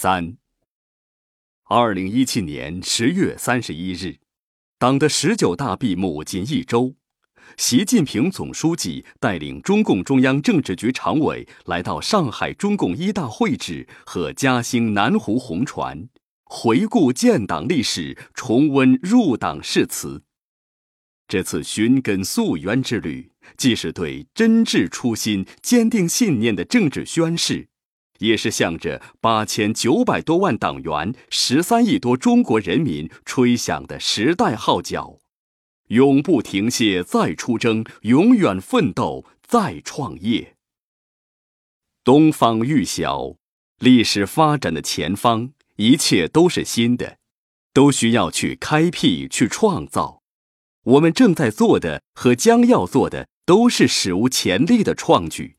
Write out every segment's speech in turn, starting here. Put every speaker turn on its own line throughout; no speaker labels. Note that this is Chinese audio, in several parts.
三。二零一七年十月三十一日，党的十九大闭幕仅一周，习近平总书记带领中共中央政治局常委来到上海中共一大会址和嘉兴南湖红船，回顾建党历史，重温入党誓词。这次寻根溯源之旅，既是对真挚初心、坚定信念的政治宣誓，也是向着八千九百多万党员、十三亿多中国人民吹响的时代号角：永不停歇，再出征；永远奋斗，再创业。东方欲晓，历史发展的前方，一切都是新的，都需要去开辟、去创造。我们正在做的和将要做的都是史无前例的创举，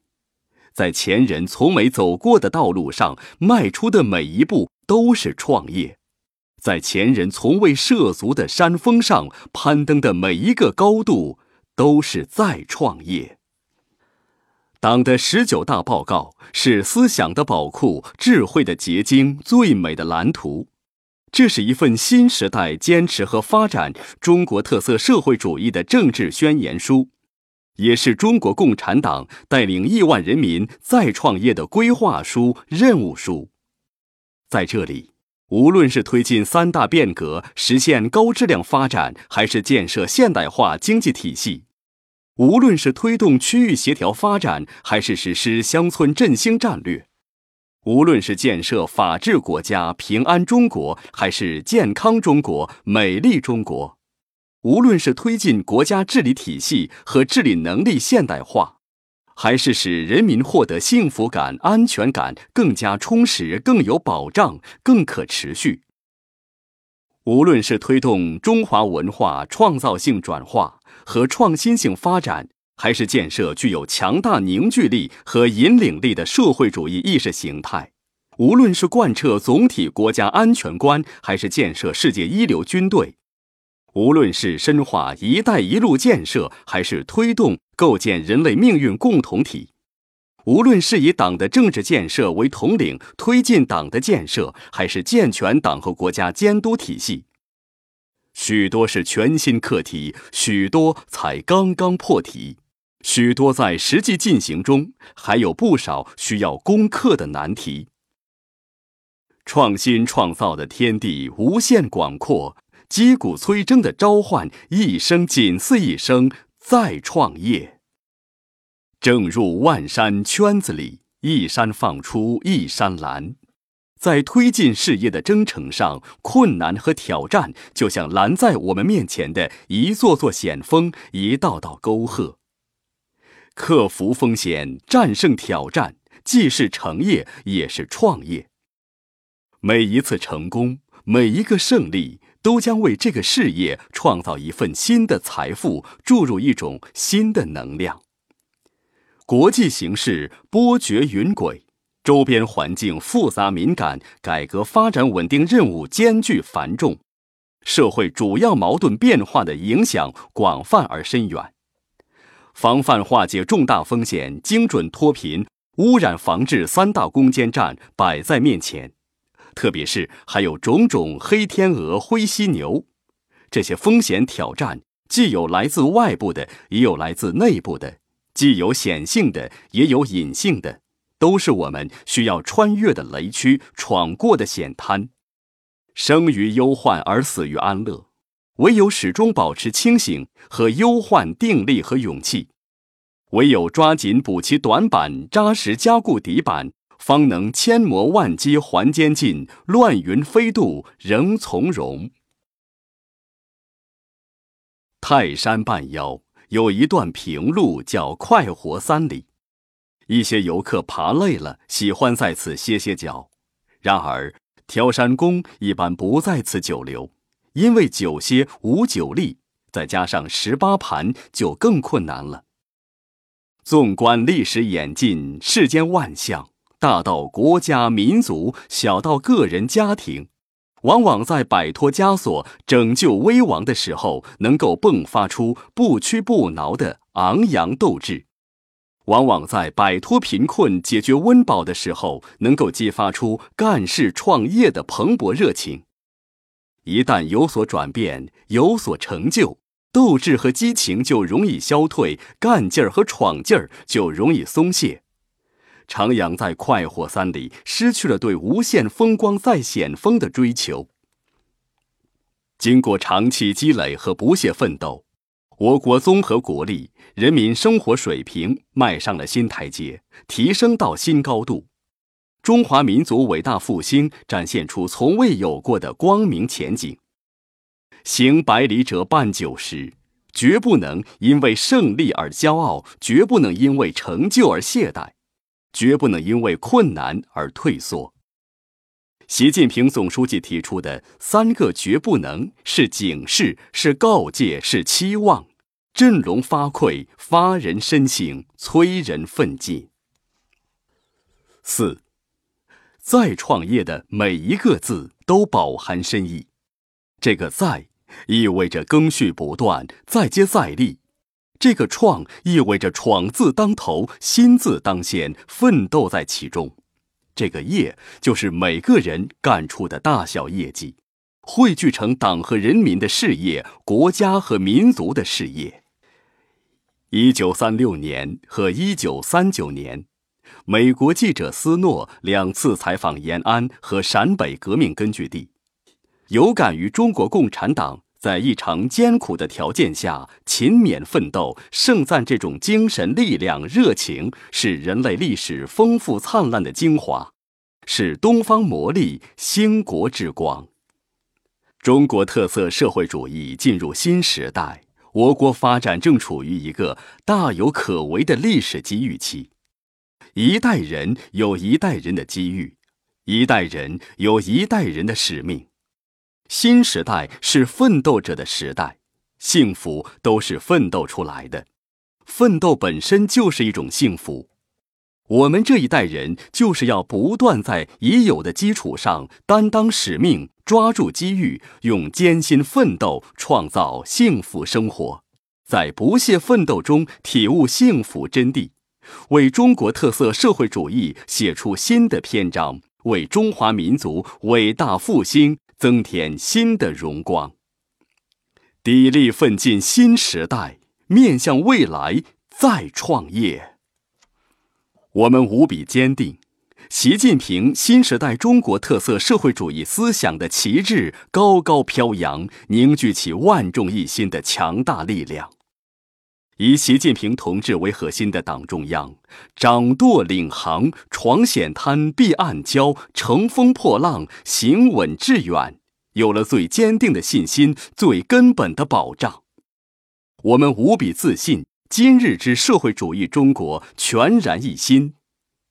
在前人从没走过的道路上迈出的每一步都是创业，在前人从未涉足的山峰上攀登的每一个高度都是再创业。党的十九大报告是思想的宝库、智慧的结晶、最美的蓝图。这是一份新时代坚持和发展中国特色社会主义的政治宣言书，也是中国共产党带领亿万人民再创业的规划书、任务书。在这里，无论是推进三大变革、实现高质量发展，还是建设现代化经济体系；无论是推动区域协调发展，还是实施乡村振兴战略。无论是建设法治国家、平安中国，还是健康中国、美丽中国；无论是推进国家治理体系和治理能力现代化，还是使人民获得幸福感、安全感更加充实、更有保障、更可持续；无论是推动中华文化创造性转化和创新性发展，还是建设具有强大凝聚力和引领力的社会主义意识形态，无论是贯彻总体国家安全观，还是建设世界一流军队，无论是深化“一带一路”建设，还是推动构建人类命运共同体，无论是以党的政治建设为统领推进党的建设，还是健全党和国家监督体系，许多是全新课题，许多才刚刚破题。许多在实际进行中，还有不少需要攻克的难题。创新创造的天地无限广阔，击鼓催征的召唤一声紧似一声再创业。正入万山圈子里，一山放出一山拦。在推进事业的征程上，困难和挑战就像拦在我们面前的一座座险峰，一道道沟壑。克服风险，战胜挑战，既是成业，也是创业。每一次成功，每一个胜利，都将为这个事业创造一份新的财富，注入一种新的能量。国际形势波谲云诡，周边环境复杂敏感，改革发展稳定任务艰巨繁重，社会主要矛盾变化的影响广泛而深远。防范化解重大风险、精准脱贫、污染防治三大攻坚战摆在面前，特别是还有种种黑天鹅、灰犀牛，这些风险挑战既有来自外部的，也有来自内部的；既有显性的，也有隐性的，都是我们需要穿越的雷区、闯过的险滩。生于忧患而死于安乐。唯有始终保持清醒和忧患定力和勇气，唯有抓紧补齐短板，扎实加固底板，方能千磨万击还坚劲，乱云飞渡仍从容。泰山半腰有一段平路，叫快活三里。一些游客爬累了，喜欢在此歇歇脚，然而挑山工一般不在此久留。因为久歇无久力，再加上十八盘，就更困难了。纵观历史演进，世间万象，大到国家民族，小到个人家庭，往往在摆脱枷锁、拯救危亡的时候，能够迸发出不屈不挠的昂扬斗志。往往在摆脱贫困、解决温饱的时候，能够激发出干事创业的蓬勃热情。一旦有所转变、有所成就，斗志和激情就容易消退，干劲儿和闯劲儿就容易松懈。徜徉在快活山里，失去了对无限风光再险峰的追求。经过长期积累和不懈奋斗，我国综合国力、人民生活水平迈上了新台阶，提升到新高度。中华民族伟大复兴展现出从未有过的光明前景。行百里者半九十，绝不能因为胜利而骄傲，绝不能因为成就而懈怠。绝不能因为困难而退缩。习近平总书记提出的三个“绝不能”是警示，是告诫，是期望，振聋发聩，发人深省，催人奋进。四，再创业的每一个字都饱含深意。这个“再”意味着更续不断，再接再厉。这个“创”意味着闯字当头，心字当先，奋斗在其中。这个“业”就是每个人干出的大小业绩，汇聚成党和人民的事业，国家和民族的事业。一九三六年和一九三九年，美国记者斯诺两次采访延安和陕北革命根据地，有感于中国共产党。在异常艰苦的条件下勤勉奋斗，盛赞这种精神力量、热情是人类历史丰富灿烂的精华，是东方魔力、兴国之光。中国特色社会主义进入新时代，我国发展正处于一个大有可为的历史机遇期。一代人有一代人的机遇，一代人有一代人的使命。新时代是奋斗者的时代，幸福都是奋斗出来的，奋斗本身就是一种幸福。我们这一代人就是要不断在已有的基础上担当使命，抓住机遇，用艰辛奋斗创造幸福生活，在不懈奋斗中体悟幸福真谛，为中国特色社会主义写出新的篇章，为中华民族伟大复兴。增添新的荣光，砥砺奋进新时代，面向未来再创业。我们无比坚定，习近平新时代中国特色社会主义思想的旗帜高高飘扬，凝聚起万众一心的强大力量。以习近平同志为核心的党中央，掌舵领航，闯险滩，避暗礁，乘风破浪，行稳致远，有了最坚定的信心，最根本的保障。我们无比自信，今日之社会主义中国全然一新，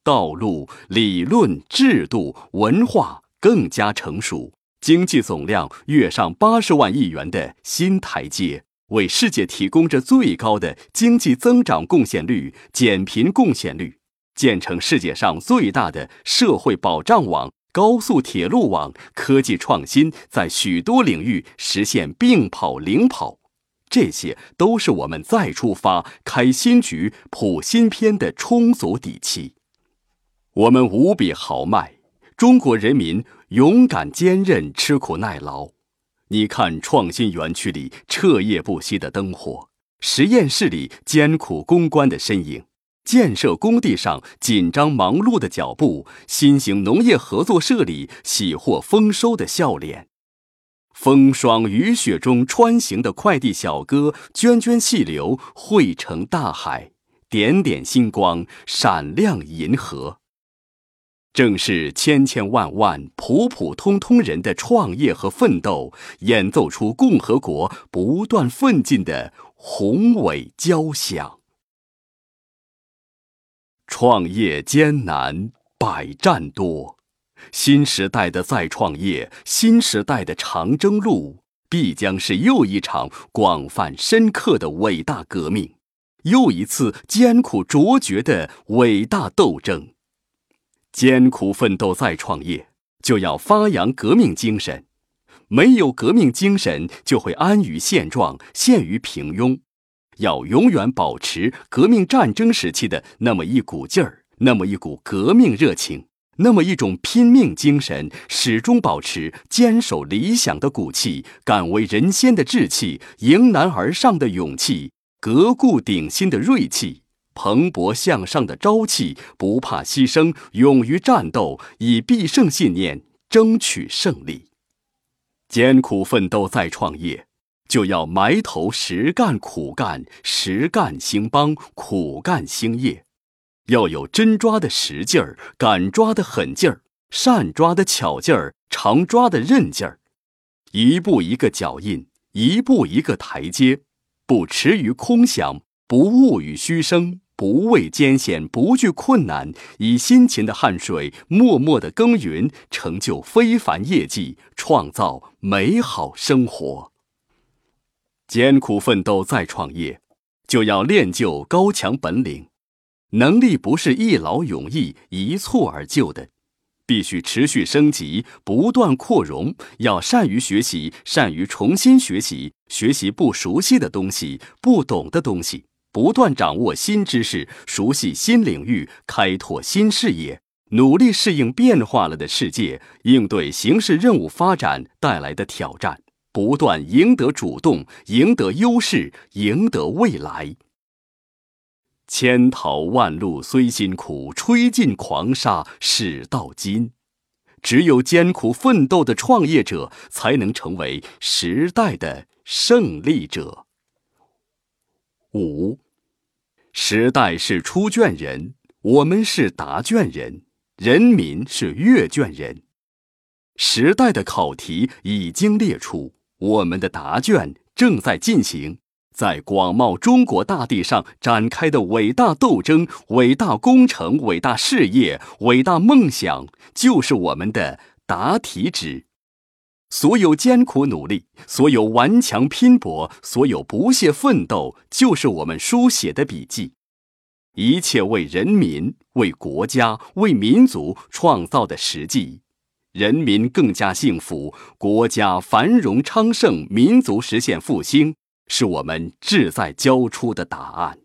道路、理论、制度、文化更加成熟，经济总量跃上八十万亿元的新台阶。为世界提供着最高的经济增长贡献率、减贫贡献率，建成世界上最大的社会保障网、高速铁路网，科技创新在许多领域实现并跑领跑，这些都是我们再出发、开新局、谱新篇的充足底气。我们无比豪迈，中国人民勇敢坚韧、吃苦耐劳。你看，创新园区里彻夜不息的灯火，实验室里艰苦攻关的身影，建设工地上紧张忙碌的脚步，新型农业合作社里喜获丰收的笑脸，风霜雨雪中穿行的快递小哥，涓涓细流汇成大海，点点星光闪亮银河。正是千千万万普普通通人的创业和奋斗，演奏出共和国不断奋进的宏伟交响。创业艰难，百战多，新时代的再创业，新时代的长征路，必将是又一场广泛深刻的伟大革命，又一次艰苦卓绝的伟大斗争。艰苦奋斗再创业，就要发扬革命精神。没有革命精神，就会安于现状，陷于平庸。要永远保持革命战争时期的那么一股劲儿，那么一股革命热情，那么一种拼命精神，始终保持坚守理想的骨气，敢为人先的志气，迎难而上的勇气，革故鼎新的锐气。蓬勃向上的朝气，不怕牺牲，勇于战斗，以必胜信念争取胜利。艰苦奋斗再创业，就要埋头实干苦干，实干兴邦，苦干兴业。要有真抓的实劲儿，敢抓的狠劲儿，善抓的巧劲儿，常抓的韧劲儿。一步一个脚印，一步一个台阶，不驰于空想，不误于虚声。不畏艰险，不惧困难，以辛勤的汗水，默默的耕耘，成就非凡业绩，创造美好生活。艰苦奋斗再创业，就要练就高强本领。能力不是一劳永逸、一蹴而就的，必须持续升级，不断扩容。要善于学习，善于重新学习，学习不熟悉的东西，不懂的东西。不断掌握新知识，熟悉新领域，开拓新视野，努力适应变化了的世界，应对形势任务发展带来的挑战，不断赢得主动，赢得优势，赢得未来。千淘万漉虽辛苦，吹尽狂沙始到金。只有艰苦奋斗的创业者，才能成为时代的胜利者。五，时代是出卷人，我们是答卷人，人民是阅卷人。时代的考题已经列出，我们的答卷正在进行，在广袤中国大地上展开的伟大斗争、伟大工程、伟大事业、伟大梦想，就是我们的答题纸。所有艰苦努力，所有顽强拼搏，所有不懈奋斗，就是我们书写的笔记。一切为人民、为国家、为民族创造的实际，人民更加幸福，国家繁荣昌盛，民族实现复兴，是我们志在交出的答案。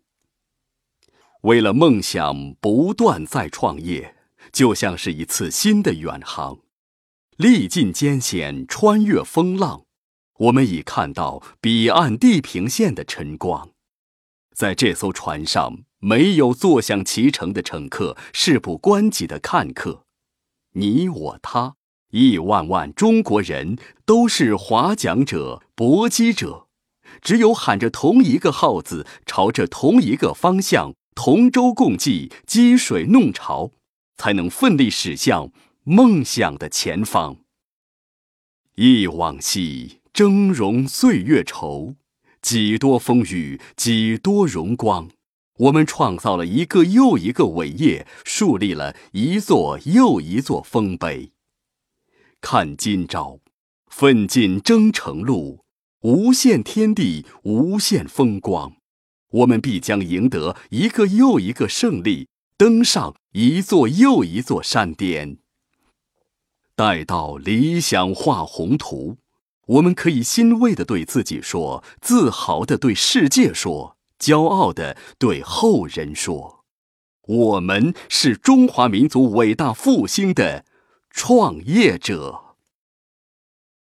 为了梦想，不断再创业，就像是一次新的远航。历尽艰险，穿越风浪，我们已看到彼岸地平线的晨光。在这艘船上，没有坐享其成的乘客，事不关己的看客。你我他，亿万万中国人，都是划桨者、搏击者。只有喊着同一个号子，朝着同一个方向，同舟共济，积水弄潮，才能奋力驶向。梦想的前方。忆往昔，峥嵘岁月稠，几多风雨，几多荣光。我们创造了一个又一个伟业，树立了一座又一座丰碑。看今朝，奋进征程路，无限天地，无限风光。我们必将赢得一个又一个胜利，登上一座又一座山巅。待到理想画宏图，我们可以欣慰地对自己说，自豪地对世界说，骄傲地对后人说：我们是中华民族伟大复兴的创业者。